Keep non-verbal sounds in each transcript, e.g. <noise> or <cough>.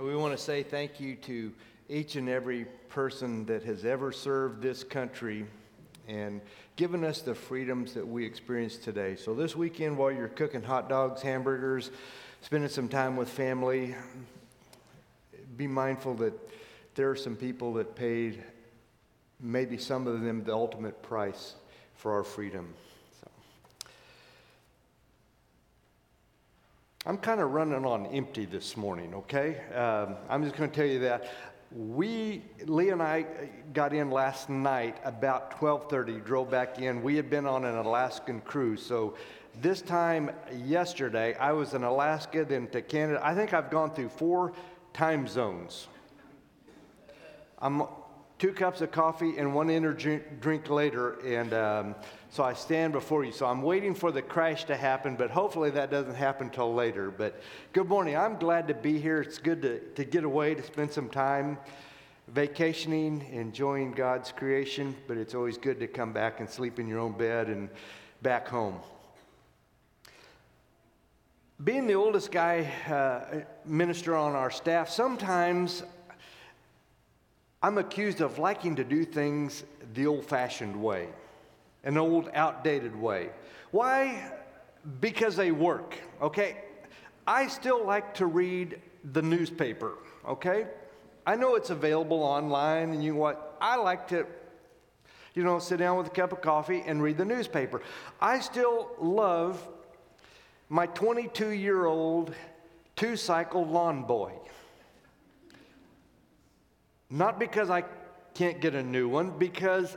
We want to say thank you to each and every person that has ever served this country and given us the freedoms that we experience today. So, this weekend, while you're cooking hot dogs, hamburgers, spending some time with family, be mindful that there are some people that paid, maybe some of them, the ultimate price for our freedom. I'm kind of running on empty this morning, okay? Um, I'm just going to tell you that. We, Lee and I got in last night about 12:30, drove back in. We had been on an Alaskan cruise, so this time yesterday I was in Alaska, then to Canada. I think I've gone through four time zones. I'm two cups of coffee and one energy drink later, and um, so I stand before you. So I'm waiting for the crash to happen, but hopefully that doesn't happen till later. But good morning. I'm glad to be here. It's good to, to get away, to spend some time vacationing, enjoying God's creation, but it's always good to come back and sleep in your own bed and back home. Being the oldest guy uh, minister on our staff, sometimes I'm accused of liking to do things the old fashioned way an old, outdated way. Why? Because they work, okay? I still like to read the newspaper, okay? I know it's available online and you what? I like to, you know, sit down with a cup of coffee and read the newspaper. I still love my 22 year old two cycle lawn boy. Not because I can't get a new one, because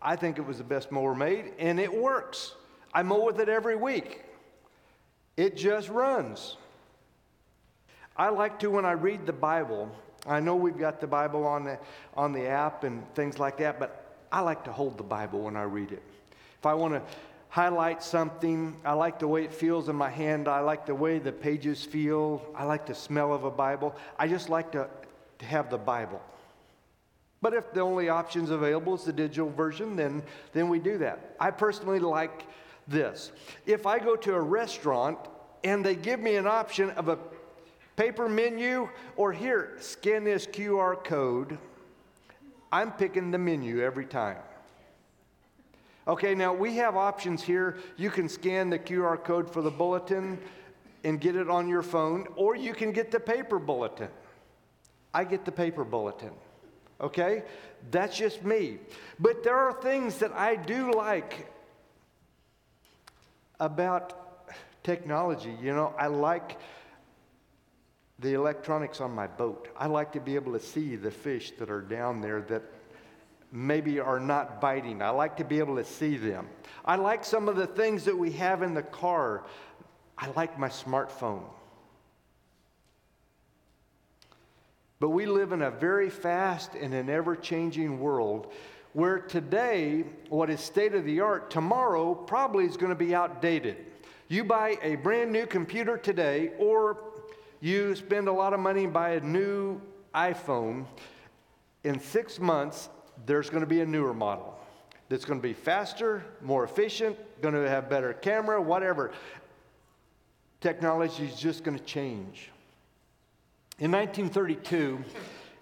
I think it was the best mower made, and it works. I mow with it every week. It just runs. I like to, when I read the Bible, I know we've got the Bible on the, on the app and things like that, but I like to hold the Bible when I read it. If I want to highlight something, I like the way it feels in my hand. I like the way the pages feel. I like the smell of a Bible. I just like to, to have the Bible. But if the only options available is the digital version, then, then we do that. I personally like this. If I go to a restaurant and they give me an option of a paper menu or here, scan this QR code, I'm picking the menu every time. Okay, now we have options here. You can scan the QR code for the bulletin and get it on your phone, or you can get the paper bulletin. I get the paper bulletin okay? That's just me. But there are things that I do like about technology. You know, I like the electronics on my boat. I like to be able to see the fish that are down there that maybe are not biting. I like to be able to see them. I like some of the things that we have in the car. I like my smartphone. But we live in a very fast and an ever changing world where today, what is state of the art, tomorrow probably is going to be outdated. You buy a brand new computer today, or you spend a lot of money and buy a new iPhone. In six months, there's going to be a newer model that's going to be faster, more efficient, going to have better camera, whatever. Technology is just going to change. In 1932,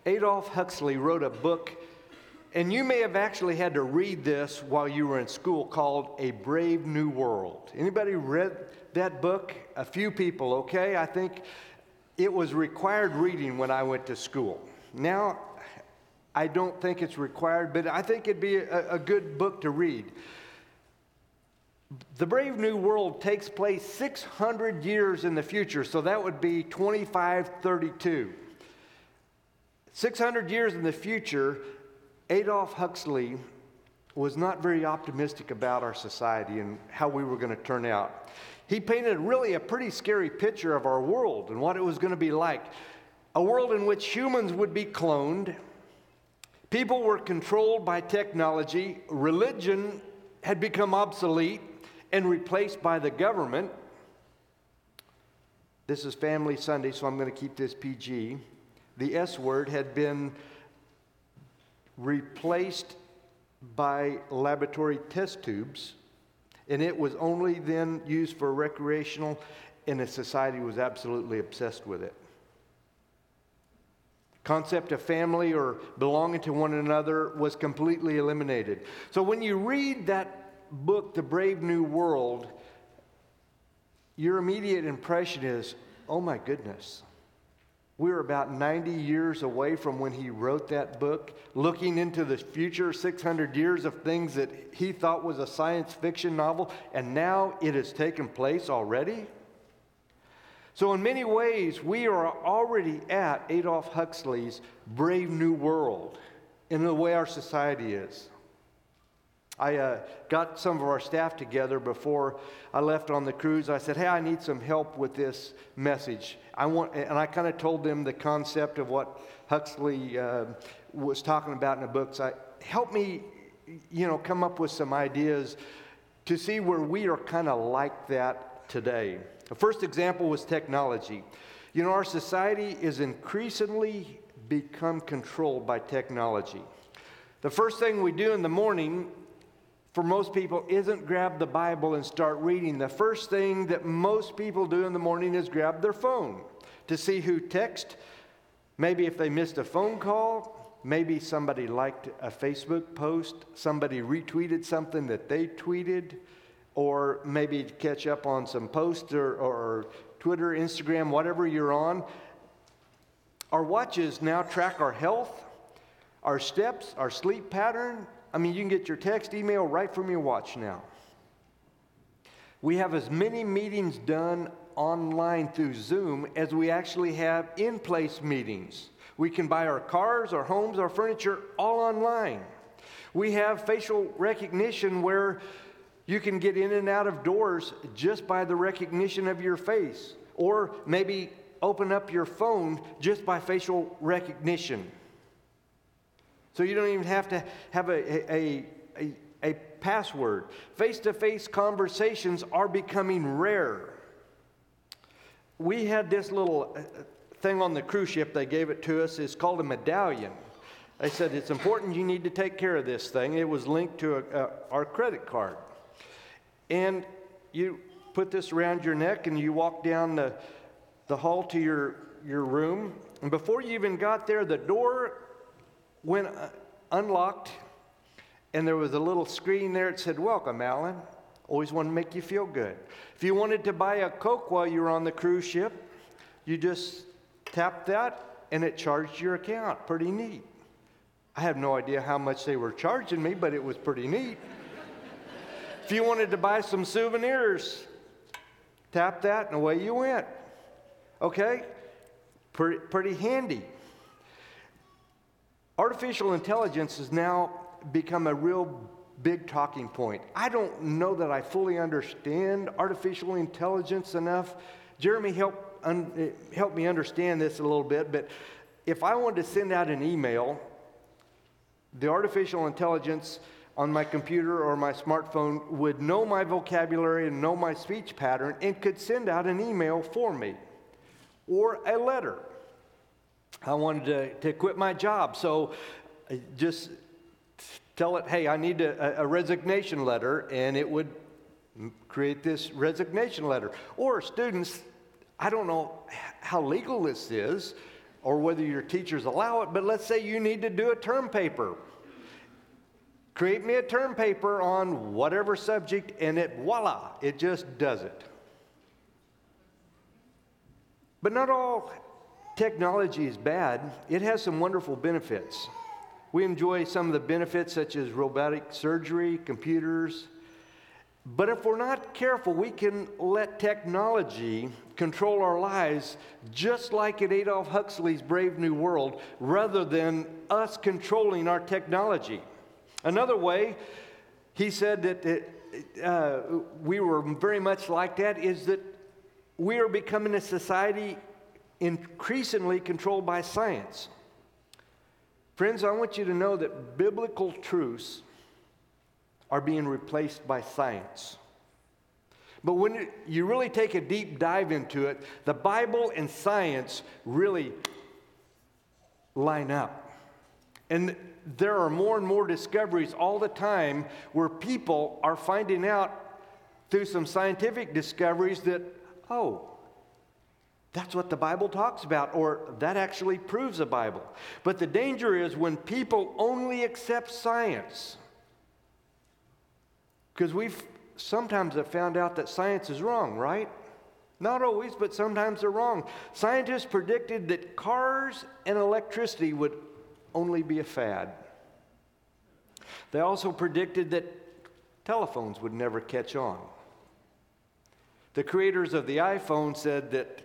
Aldous Huxley wrote a book, and you may have actually had to read this while you were in school called A Brave New World. Anybody read that book? A few people, okay? I think it was required reading when I went to school. Now, I don't think it's required, but I think it'd be a, a good book to read. The Brave New World takes place 600 years in the future, so that would be 2532. 600 years in the future, Aldous Huxley was not very optimistic about our society and how we were going to turn out. He painted really a pretty scary picture of our world and what it was going to be like. A world in which humans would be cloned, people were controlled by technology, religion had become obsolete, and replaced by the government. This is Family Sunday, so I'm going to keep this PG. The S word had been replaced by laboratory test tubes, and it was only then used for recreational, and the society was absolutely obsessed with it. Concept of family or belonging to one another was completely eliminated. So when you read that book, The Brave New World, your immediate impression is, oh my goodness. We're about 90 years away from when he wrote that book, looking into the future 600 years of things that he thought was a science fiction novel, and now it has taken place already. So, in many ways, we are already at Aldous Huxley's Brave New World in the way our society is. I uh, got some of our staff together before I left on the cruise. I said, Hey, I need some help with this message. I want, and I kind of told them the concept of what Huxley uh, was talking about in the books. I, help me, you know, come up with some ideas to see where we are kind of like that today. The first example was technology. You know, our society is increasingly become controlled by technology. The first thing we do in the morning for most people isn't grab the Bible and start reading. The first thing that most people do in the morning is grab their phone to see who text. Maybe if they missed a phone call, maybe somebody liked a Facebook post, somebody retweeted something that they tweeted, or maybe catch up on some posts or, or Twitter, Instagram, whatever you're on. Our watches now track our health, our steps, our sleep pattern, I mean, you can get your text, email right from your watch now. We have as many meetings done online through Zoom as we actually have in place meetings. We can buy our cars, our homes, our furniture all online. We have facial recognition where you can get in and out of doors just by the recognition of your face, or maybe open up your phone just by facial recognition. So you don't even have to have a, a, a, a password. Face to face conversations are becoming rare. We had this little uh, thing on the cruise ship, they gave it to us. It's called a medallion. They said, It's important you need to take care of this thing. It was linked to a, a, our credit card. And you put this around your neck and you walk down the, the hall to your, your room. And before you even got there, the door went uh, unlocked, and there was a little screen there that said, Welcome, Alan. Always want to make you feel good. If you wanted to buy a Coke while you were on the cruise ship, you just tapped that and it charged your account. Pretty neat. I have no idea how much they were charging me, but it was pretty neat. <laughs> if you wanted to buy some souvenirs, tap that and away you went. Okay? Pretty, pretty handy. Artificial intelligence has now become a real big talking point. I don't know that I fully understand artificial intelligence enough. Jeremy help, un, eh, help me understand this a little bit, but if I wanted to send out an email, the artificial intelligence on my computer or my smartphone would know my vocabulary and know my speech pattern and could send out an email for me or a letter. I wanted to, to quit my job. So uh, just tell it, hey, I need a, a resignation letter, and it would create this resignation letter. Or students, I don't know how legal this is or whether your teachers allow it, but let's say you need to do a term paper. Create me a term paper on whatever subject, and it voila, it just does it. But not all technology is bad, it has some wonderful benefits. We enjoy some of the benefits, such as robotic surgery, computers. But if we're not careful, we can let technology control our lives, just like in Aldous Huxley's Brave New World, rather than us controlling our technology. Another way, he said that it, uh, we were very much like that, is that we are becoming a society increasingly controlled by science. Friends, I want you to know that biblical truths are being replaced by science. But when you really take a deep dive into it, the Bible and science really line up. And there are more and more discoveries all the time where people are finding out through some scientific discoveries that, oh, That's what the Bible talks about, or that actually proves the Bible. But the danger is when people only accept science. Because we've sometimes have found out that science is wrong, right? Not always, but sometimes they're wrong. Scientists predicted that cars and electricity would only be a fad. They also predicted that telephones would never catch on. The creators of the iPhone said that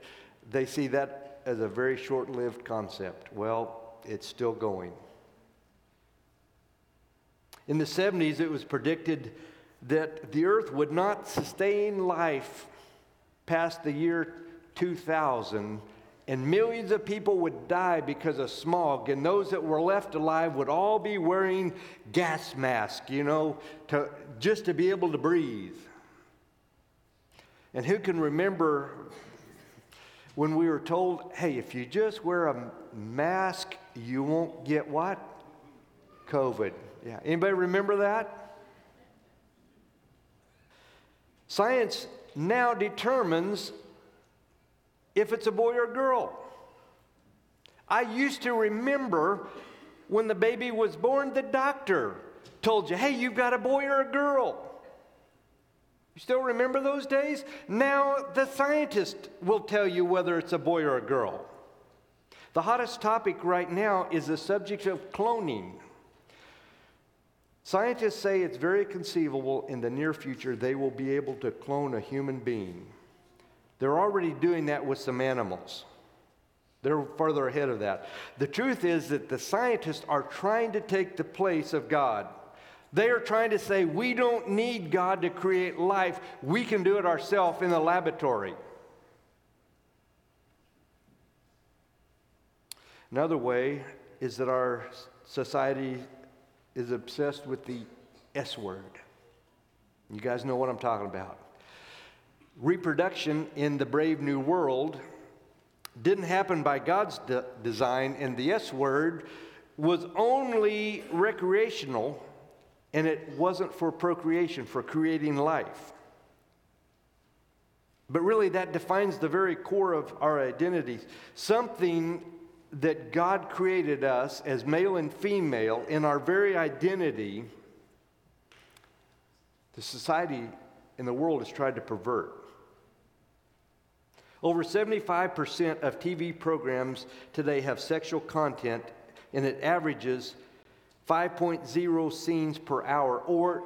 they see that as a very short lived concept. Well, it's still going. In the 70s, it was predicted that the earth would not sustain life past the year 2000 and millions of people would die because of smog, and those that were left alive would all be wearing gas masks, you know, to, just to be able to breathe. And who can remember when we were told, hey, if you just wear a mask, you won't get what? COVID. Yeah. Anybody remember that? Science now determines if it's a boy or a girl. I used to remember when the baby was born, the doctor told you, hey, you've got a boy or a girl. You still remember those days? Now the scientist will tell you whether it's a boy or a girl. The hottest topic right now is the subject of cloning. Scientists say it's very conceivable in the near future they will be able to clone a human being. They're already doing that with some animals. They're further ahead of that. The truth is that the scientists are trying to take the place of God. They are trying to say, we don't need God to create life, we can do it ourselves in the laboratory. Another way is that our society is obsessed with the S word. You guys know what I'm talking about. Reproduction in the brave new world didn't happen by God's de- design, and the S word was only recreational and it wasn't for procreation, for creating life. But really, that defines the very core of our identity. Something that God created us as male and female in our very identity, the society in the world has tried to pervert. Over 75% of TV programs today have sexual content, and it averages 5.0 scenes per hour, or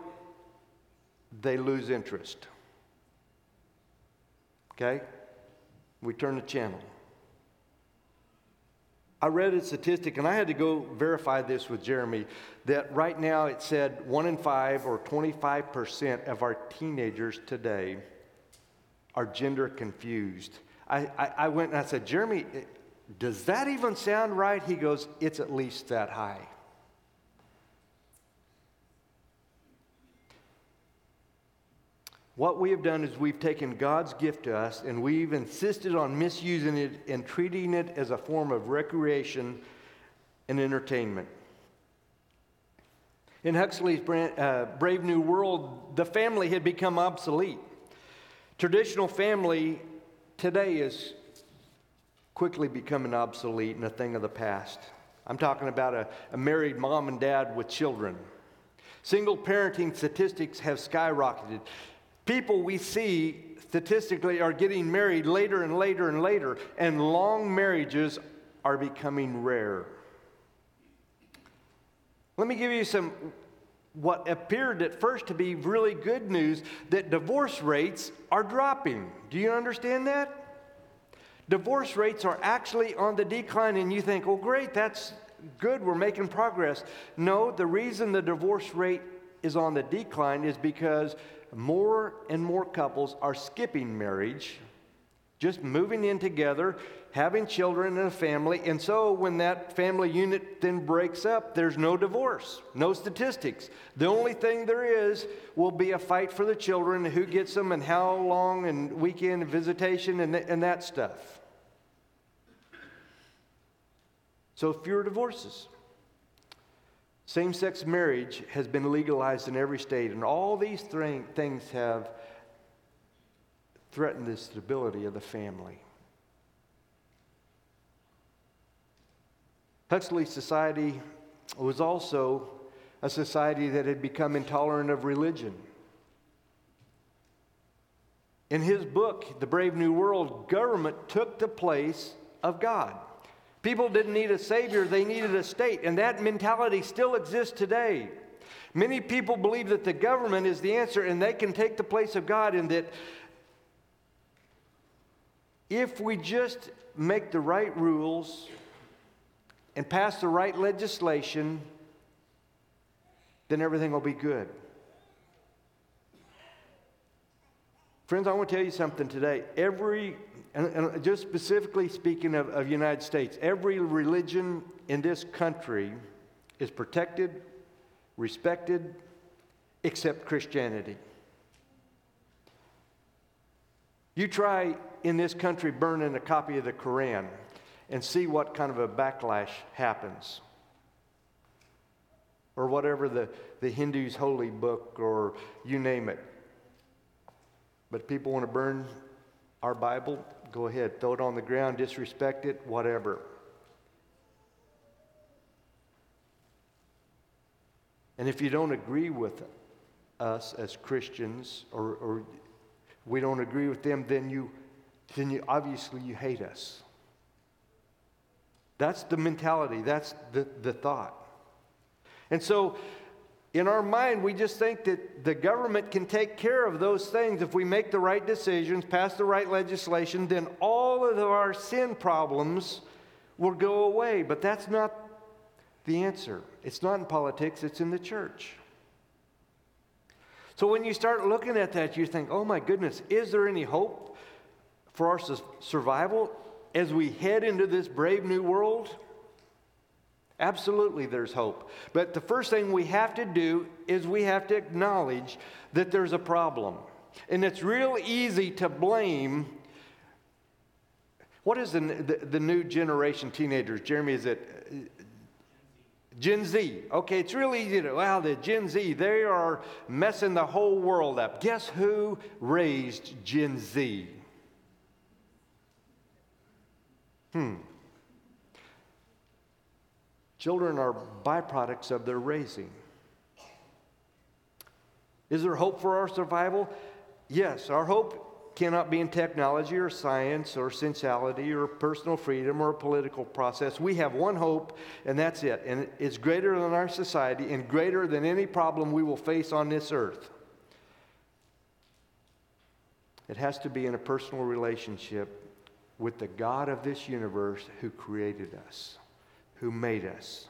they lose interest. Okay? We turn the channel. I read a statistic, and I had to go verify this with Jeremy, that right now it said one in five or 25% of our teenagers today are gender confused. I, I, I, went and I said, Jeremy, does that even sound right? He goes, It's at least that high. What we have done is we've taken God's gift to us and we've insisted on misusing it and treating it as a form of recreation and entertainment. In Huxley's uh, Brave New World, the family had become obsolete. Traditional family today is quickly becoming obsolete and a thing of the past. I'm talking about a, a married mom and dad with children. Single parenting statistics have skyrocketed people we see statistically are getting married later and later and later, and long marriages are becoming rare. Let me give you some what appeared at first to be really good news that divorce rates are dropping. Do you understand that? Divorce rates are actually on the decline, and you think, oh, great, that's good, we're making progress. No, the reason the divorce rate is on the decline is because more and more couples are skipping marriage, just moving in together, having children and a family. And so when that family unit then breaks up, there's no divorce, no statistics. The only thing there is will be a fight for the children, who gets them and how long, and weekend visitation and, and that stuff. So fewer divorces. Same sex marriage has been legalized in every state, and all these th- things have threatened the stability of the family. Huxley's society was also a society that had become intolerant of religion. In his book, The Brave New World, government took the place of God. People didn't need a savior, they needed a state, and that mentality still exists today. Many people believe that the government is the answer and they can take the place of God, and that if we just make the right rules and pass the right legislation, then everything will be good. Friends, I want to tell you something today. Every, and, and just specifically speaking of, of United States, every religion in this country is protected, respected, except Christianity. You try in this country burning a copy of the Koran and see what kind of a backlash happens. Or whatever the, the Hindu's holy book, or you name it. But people want to burn our Bible, go ahead, throw it on the ground, disrespect it, whatever. And if you don't agree with us as Christians, or, or we don't agree with them, then you, then you obviously you hate us. That's the mentality. That's the, the thought. And so in our mind, we just think that the government can take care of those things. If we make the right decisions, pass the right legislation, then all of our sin problems will go away. But that's not the answer. It's not in politics, it's in the church. So when you start looking at that, you think, oh my goodness, is there any hope for our survival as we head into this brave new world? Absolutely, there's hope. But the first thing we have to do is we have to acknowledge that there's a problem. And it's real easy to blame. What is the, the, the new generation teenagers? Jeremy, is it uh, Gen Z? Okay, it's real easy to, wow, the Gen Z, they are messing the whole world up. Guess who raised Gen Z? Hmm. Children are byproducts of their raising. Is there hope for our survival? Yes, our hope cannot be in technology or science or sensuality or personal freedom or a political process. We have one hope, and that's it. And it's greater than our society and greater than any problem we will face on this earth. It has to be in a personal relationship with the God of this universe who created us who made us.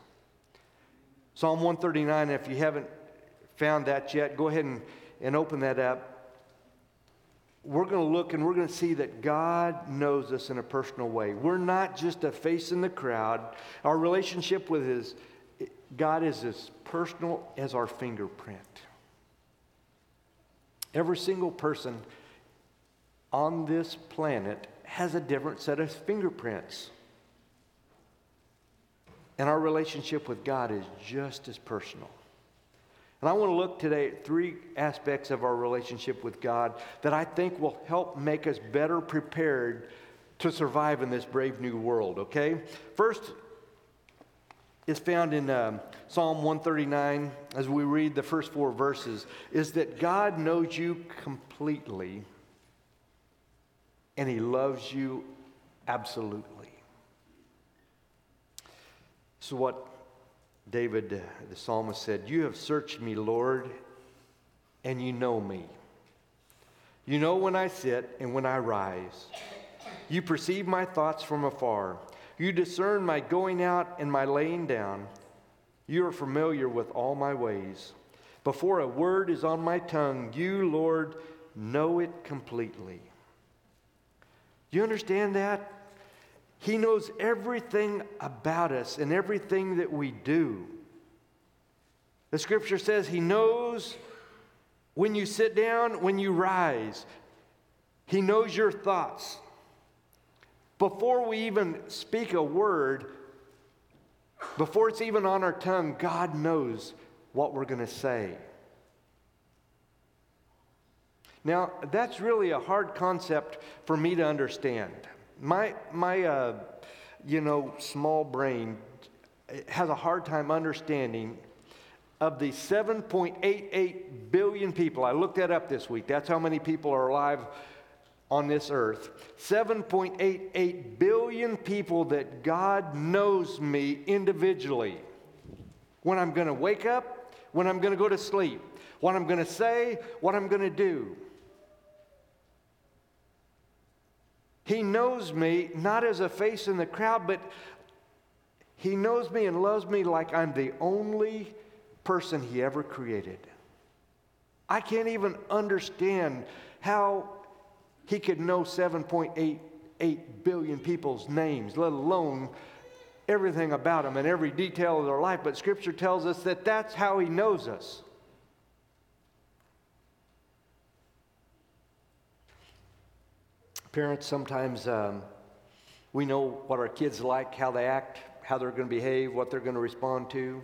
Psalm 139, if you haven't found that yet, go ahead and, and open that up. We're going to look and we're going to see that God knows us in a personal way. We're not just a face in the crowd. Our relationship with His God is as personal as our fingerprint. Every single person on this planet has a different set of fingerprints. And our relationship with God is just as personal. And I want to look today at three aspects of our relationship with God that I think will help make us better prepared to survive in this brave new world, okay? First is found in um, Psalm 139 as we read the first four verses is that God knows you completely and he loves you absolutely. So, what David, uh, the psalmist, said You have searched me, Lord, and you know me. You know when I sit and when I rise. You perceive my thoughts from afar. You discern my going out and my laying down. You are familiar with all my ways. Before a word is on my tongue, you, Lord, know it completely. You understand that? He knows everything about us and everything that we do. The scripture says He knows when you sit down, when you rise. He knows your thoughts. Before we even speak a word, before it's even on our tongue, God knows what we're going to say. Now, that's really a hard concept for me to understand. My, my uh, you know, small brain has a hard time understanding of the 7.88 billion people. I looked that up this week. That's how many people are alive on this earth. 7.88 billion people that God knows me individually. When I'm going to wake up, when I'm going to go to sleep, what I'm going to say, what I'm going to do. He knows me not as a face in the crowd, but He knows me and loves me like I'm the only person He ever created. I can't even understand how He could know 7.88 billion people's names, let alone everything about them and every detail of their life. But Scripture tells us that that's how He knows us. Parents, sometimes um, we know what our kids like, how they act, how they're going to behave, what they're going to respond to.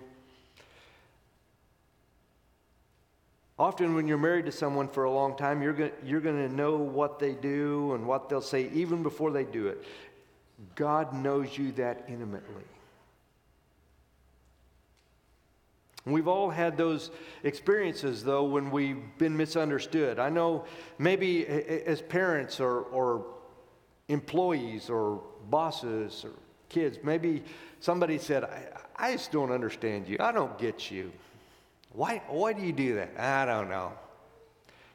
Often, when you're married to someone for a long time, you're going, you're going to know what they do and what they'll say even before they do it. God knows you that intimately. We've all had those experiences, though, when we've been misunderstood. I know maybe as parents or, or employees or bosses or kids, maybe somebody said, I, I just don't understand you. I don't get you. Why, why do you do that? I don't know.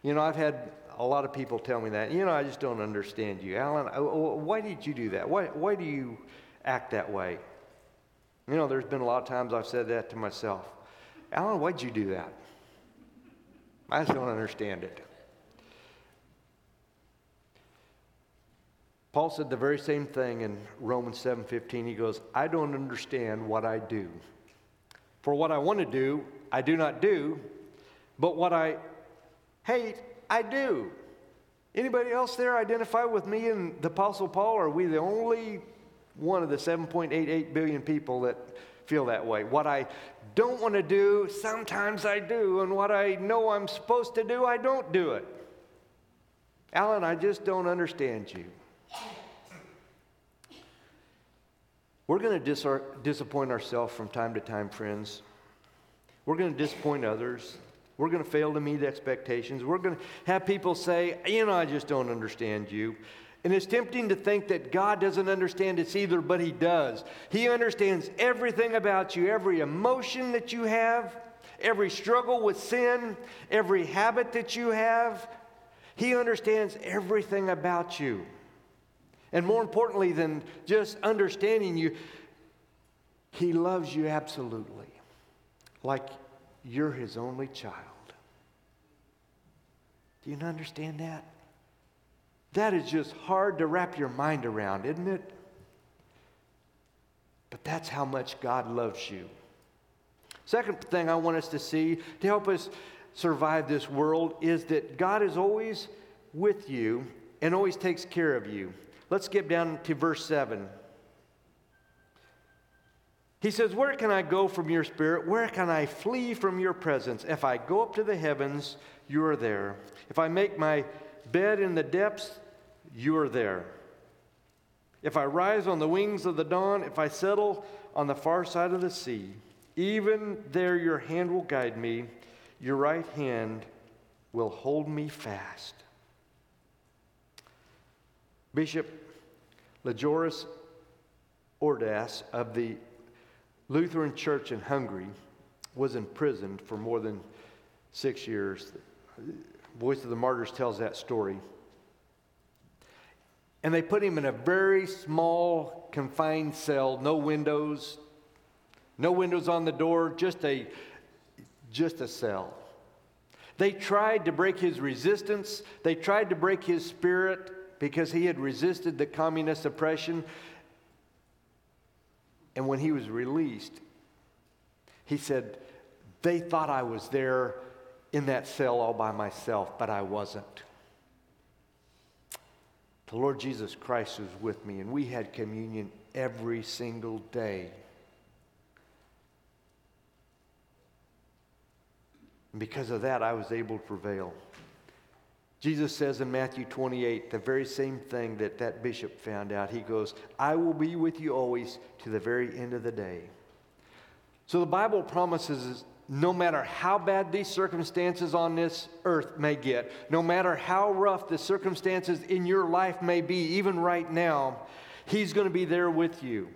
You know, I've had a lot of people tell me that. You know, I just don't understand you. Alan, why did you do that? Why, why do you act that way? You know, there's been a lot of times I've said that to myself. Alan, why'd you do that? I just don't understand it. Paul said the very same thing in Romans 7:15. He goes, "I don't understand what I do. For what I want to do, I do not do, but what I hate, I do." Anybody else there identify with me and the apostle Paul? Are we the only one of the 7.88 billion people that feel that way? What I don't want to do, sometimes I do, and what I know I'm supposed to do, I don't do it. Alan, I just don't understand you. We're going to dis- disappoint ourselves from time to time, friends. We're going to disappoint others. We're going to fail to meet expectations. We're going to have people say, you know, I just don't understand you. And it's tempting to think that God doesn't understand us either, but He does. He understands everything about you, every emotion that you have, every struggle with sin, every habit that you have. He understands everything about you. And more importantly than just understanding you, He loves you absolutely, like you're His only child. Do you understand that? That is just hard to wrap your mind around, isn't it? But that's how much God loves you. Second thing I want us to see to help us survive this world is that God is always with you and always takes care of you. Let's skip down to verse 7. He says, Where can I go from your spirit? Where can I flee from your presence? If I go up to the heavens, you are there. If I make my bed in the depths, you are there. If I rise on the wings of the dawn, if I settle on the far side of the sea, even there your hand will guide me, your right hand will hold me fast. Bishop Lajos Ordass of the Lutheran Church in Hungary was imprisoned for more than six years. Voice of the Martyrs tells that story. And they put him in a very small, confined cell, no windows, no windows on the door, just a, just a cell. They tried to break his resistance, they tried to break his spirit because he had resisted the communist oppression. And when he was released, he said, They thought I was there in that cell all by myself, but I wasn't. The Lord Jesus Christ was with me, and we had communion every single day. And because of that, I was able to prevail. Jesus says in Matthew 28, the very same thing that that bishop found out. He goes, I will be with you always to the very end of the day. So the Bible promises no matter how bad these circumstances on this earth may get, no matter how rough the circumstances in your life may be, even right now, He's going to be there with you.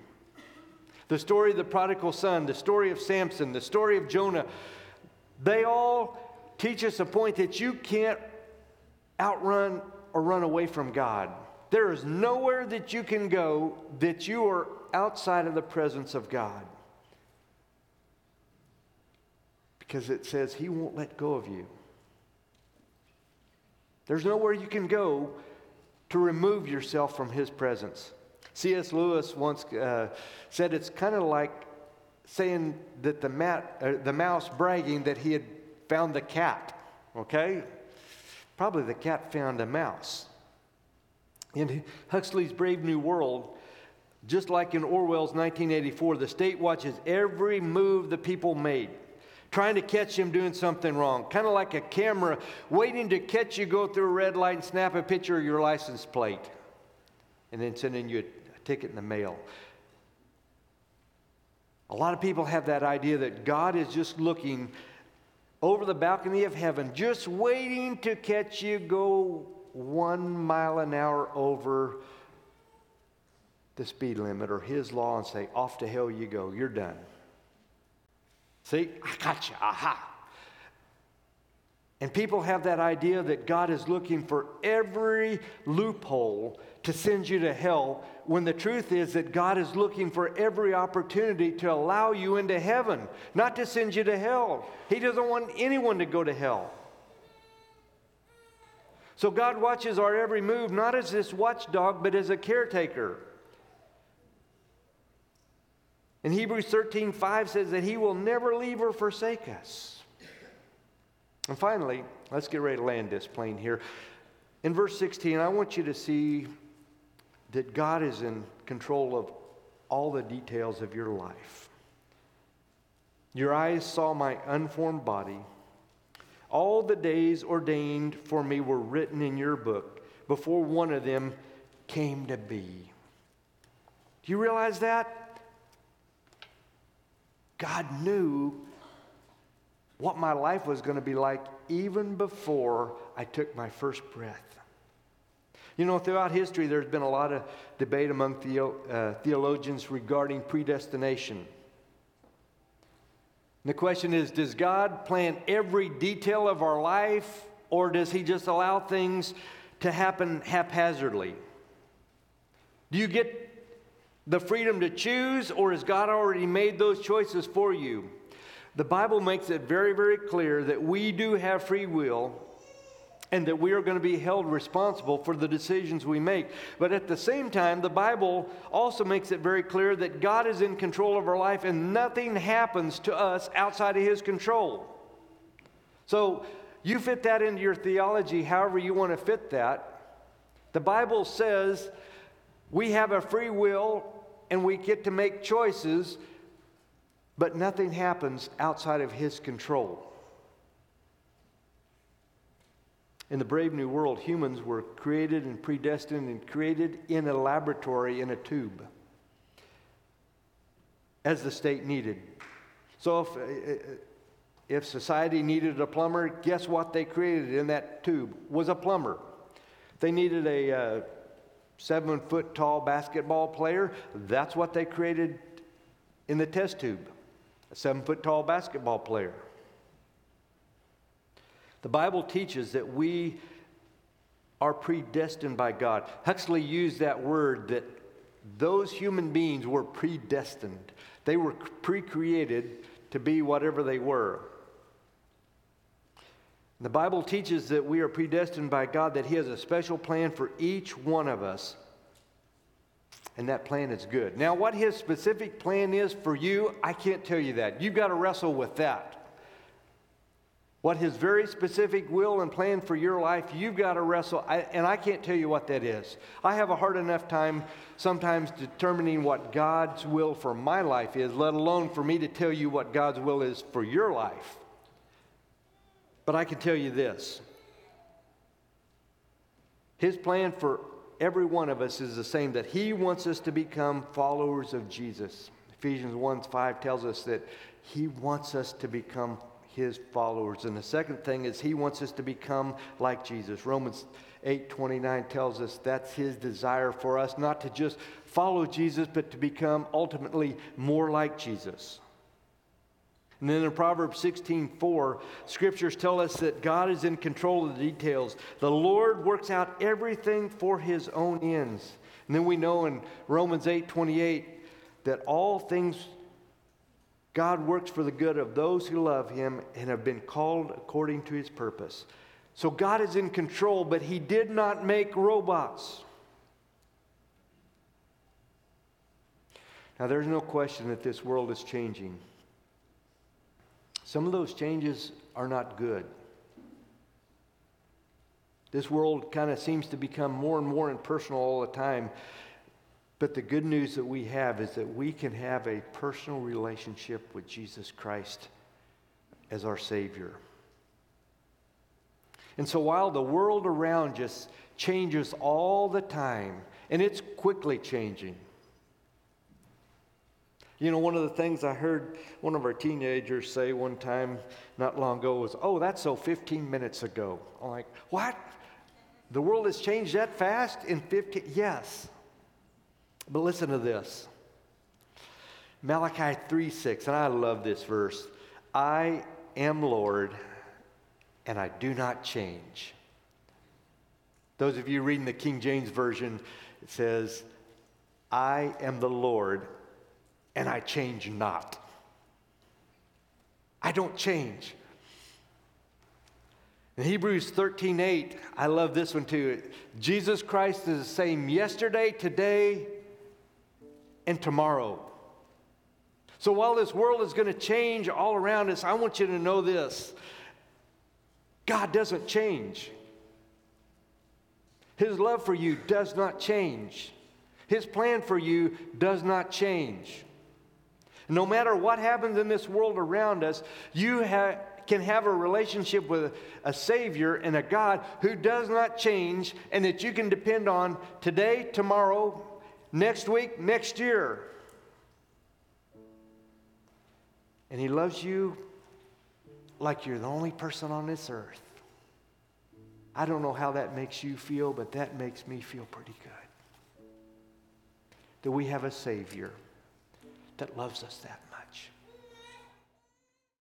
The story of the prodigal son, the story of Samson, the story of Jonah, they all teach us a point that you can't outrun or run away from God. There is nowhere that you can go that you are outside of the presence of God. Because it says He won't let go of you. There's nowhere you can go to remove yourself from His presence. C.S. Lewis once uh, said it's kind of like saying that the, mat, uh, the mouse bragging that he had found the cat, okay? Probably the cat found a mouse. In Huxley's Brave New World, just like in Orwell's 1984, the state watches every move the people made trying to catch him doing something wrong. Kind of like a camera waiting to catch you go through a red light and snap a picture of your license plate and then sending you a ticket in the mail. A lot of people have that idea that God is just looking over the balcony of heaven, just waiting to catch you go one mile an hour over the speed limit or his law and say, Off to hell you go, you're done. See, I got you. Aha. And people have that idea that God is looking for every loophole to send you to hell, when the truth is that God is looking for every opportunity to allow you into heaven, not to send you to hell. He doesn't want anyone to go to hell. So God watches our every move, not as this watchdog, but as a caretaker. And Hebrews 13 5 says that he will never leave or forsake us. And finally, let's get ready to land this plane here. In verse 16, I want you to see that God is in control of all the details of your life. Your eyes saw my unformed body. All the days ordained for me were written in your book before one of them came to be. Do you realize that? God knew what my life was going to be like even before I took my first breath. You know, throughout history, there's been a lot of debate among uh, theologians regarding predestination. And the question is Does God plan every detail of our life, or does He just allow things to happen haphazardly? Do you get the freedom to choose, or has God already made those choices for you? The Bible makes it very, very clear that we do have free will and that we are going to be held responsible for the decisions we make. But at the same time, the Bible also makes it very clear that God is in control of our life and nothing happens to us outside of His control. So you fit that into your theology however you want to fit that. The Bible says we have a free will and we get to make choices, but nothing happens outside of His control. In the brave new world, humans were created and predestined and created in a laboratory in a tube as the state needed. So if, uh, if society needed a plumber, guess what they created in that tube was a plumber. They needed a uh, seven foot tall basketball player. That's what they created in the test tube a seven foot tall basketball player. The Bible teaches that we are predestined by God. Huxley used that word that those human beings were predestined, they were pre created to be whatever they were. The Bible teaches that we are predestined by God, that He has a special plan for each one of us. And that plan is good. Now, what His specific plan is for you, I can't tell you that. You've got to wrestle with that. What His very specific will and plan for your life, you've got to wrestle. I, and I can't tell you what that is. I have a hard enough time sometimes determining what God's will for my life is, let alone for me to tell you what God's will is for your life. But I can tell you this His plan for every one of us is the same that He wants us to become followers of Jesus. Ephesians 1 5 tells us that He wants us to become His followers. And the second thing is He wants us to become like Jesus. Romans 8 29 tells us that's His desire for us, not to just follow Jesus, but to become ultimately more like Jesus. And then in Proverbs 16 4, scriptures tell us that God is in control of the details. The Lord works out everything for His own ends. And then we know in Romans 8 28 that all things God works for the good of those who love him and have been called according to his purpose. So God is in control, but he did not make robots. Now, there's no question that this world is changing. Some of those changes are not good. This world kind of seems to become more and more impersonal all the time. But the good news that we have is that we can have a personal relationship with Jesus Christ as our Savior. And so while the world around us changes all the time, and it's quickly changing. You know, one of the things I heard one of our teenagers say one time not long ago was, Oh, that's so 15 minutes ago. I'm like, What? The world has changed that fast in 15? Yes. But listen to this Malachi 3 6, and I love this verse. I am Lord, and I do not change. Those of you reading the King James Version, it says, I am the Lord, and I change not. I don't change. In Hebrews 13 8, I love this one too. Jesus Christ is the same yesterday, today, and tomorrow. So while this world is going to change all around us, I want you to know this God doesn't change. His love for you does not change. His plan for you does not change. No matter what happens in this world around us, you have can have a relationship with a Savior and a God who does not change and that you can depend on today, tomorrow, next week, next year. And He loves you like you're the only person on this earth. I don't know how that makes you feel, but that makes me feel pretty good. That we have a Savior that loves us that.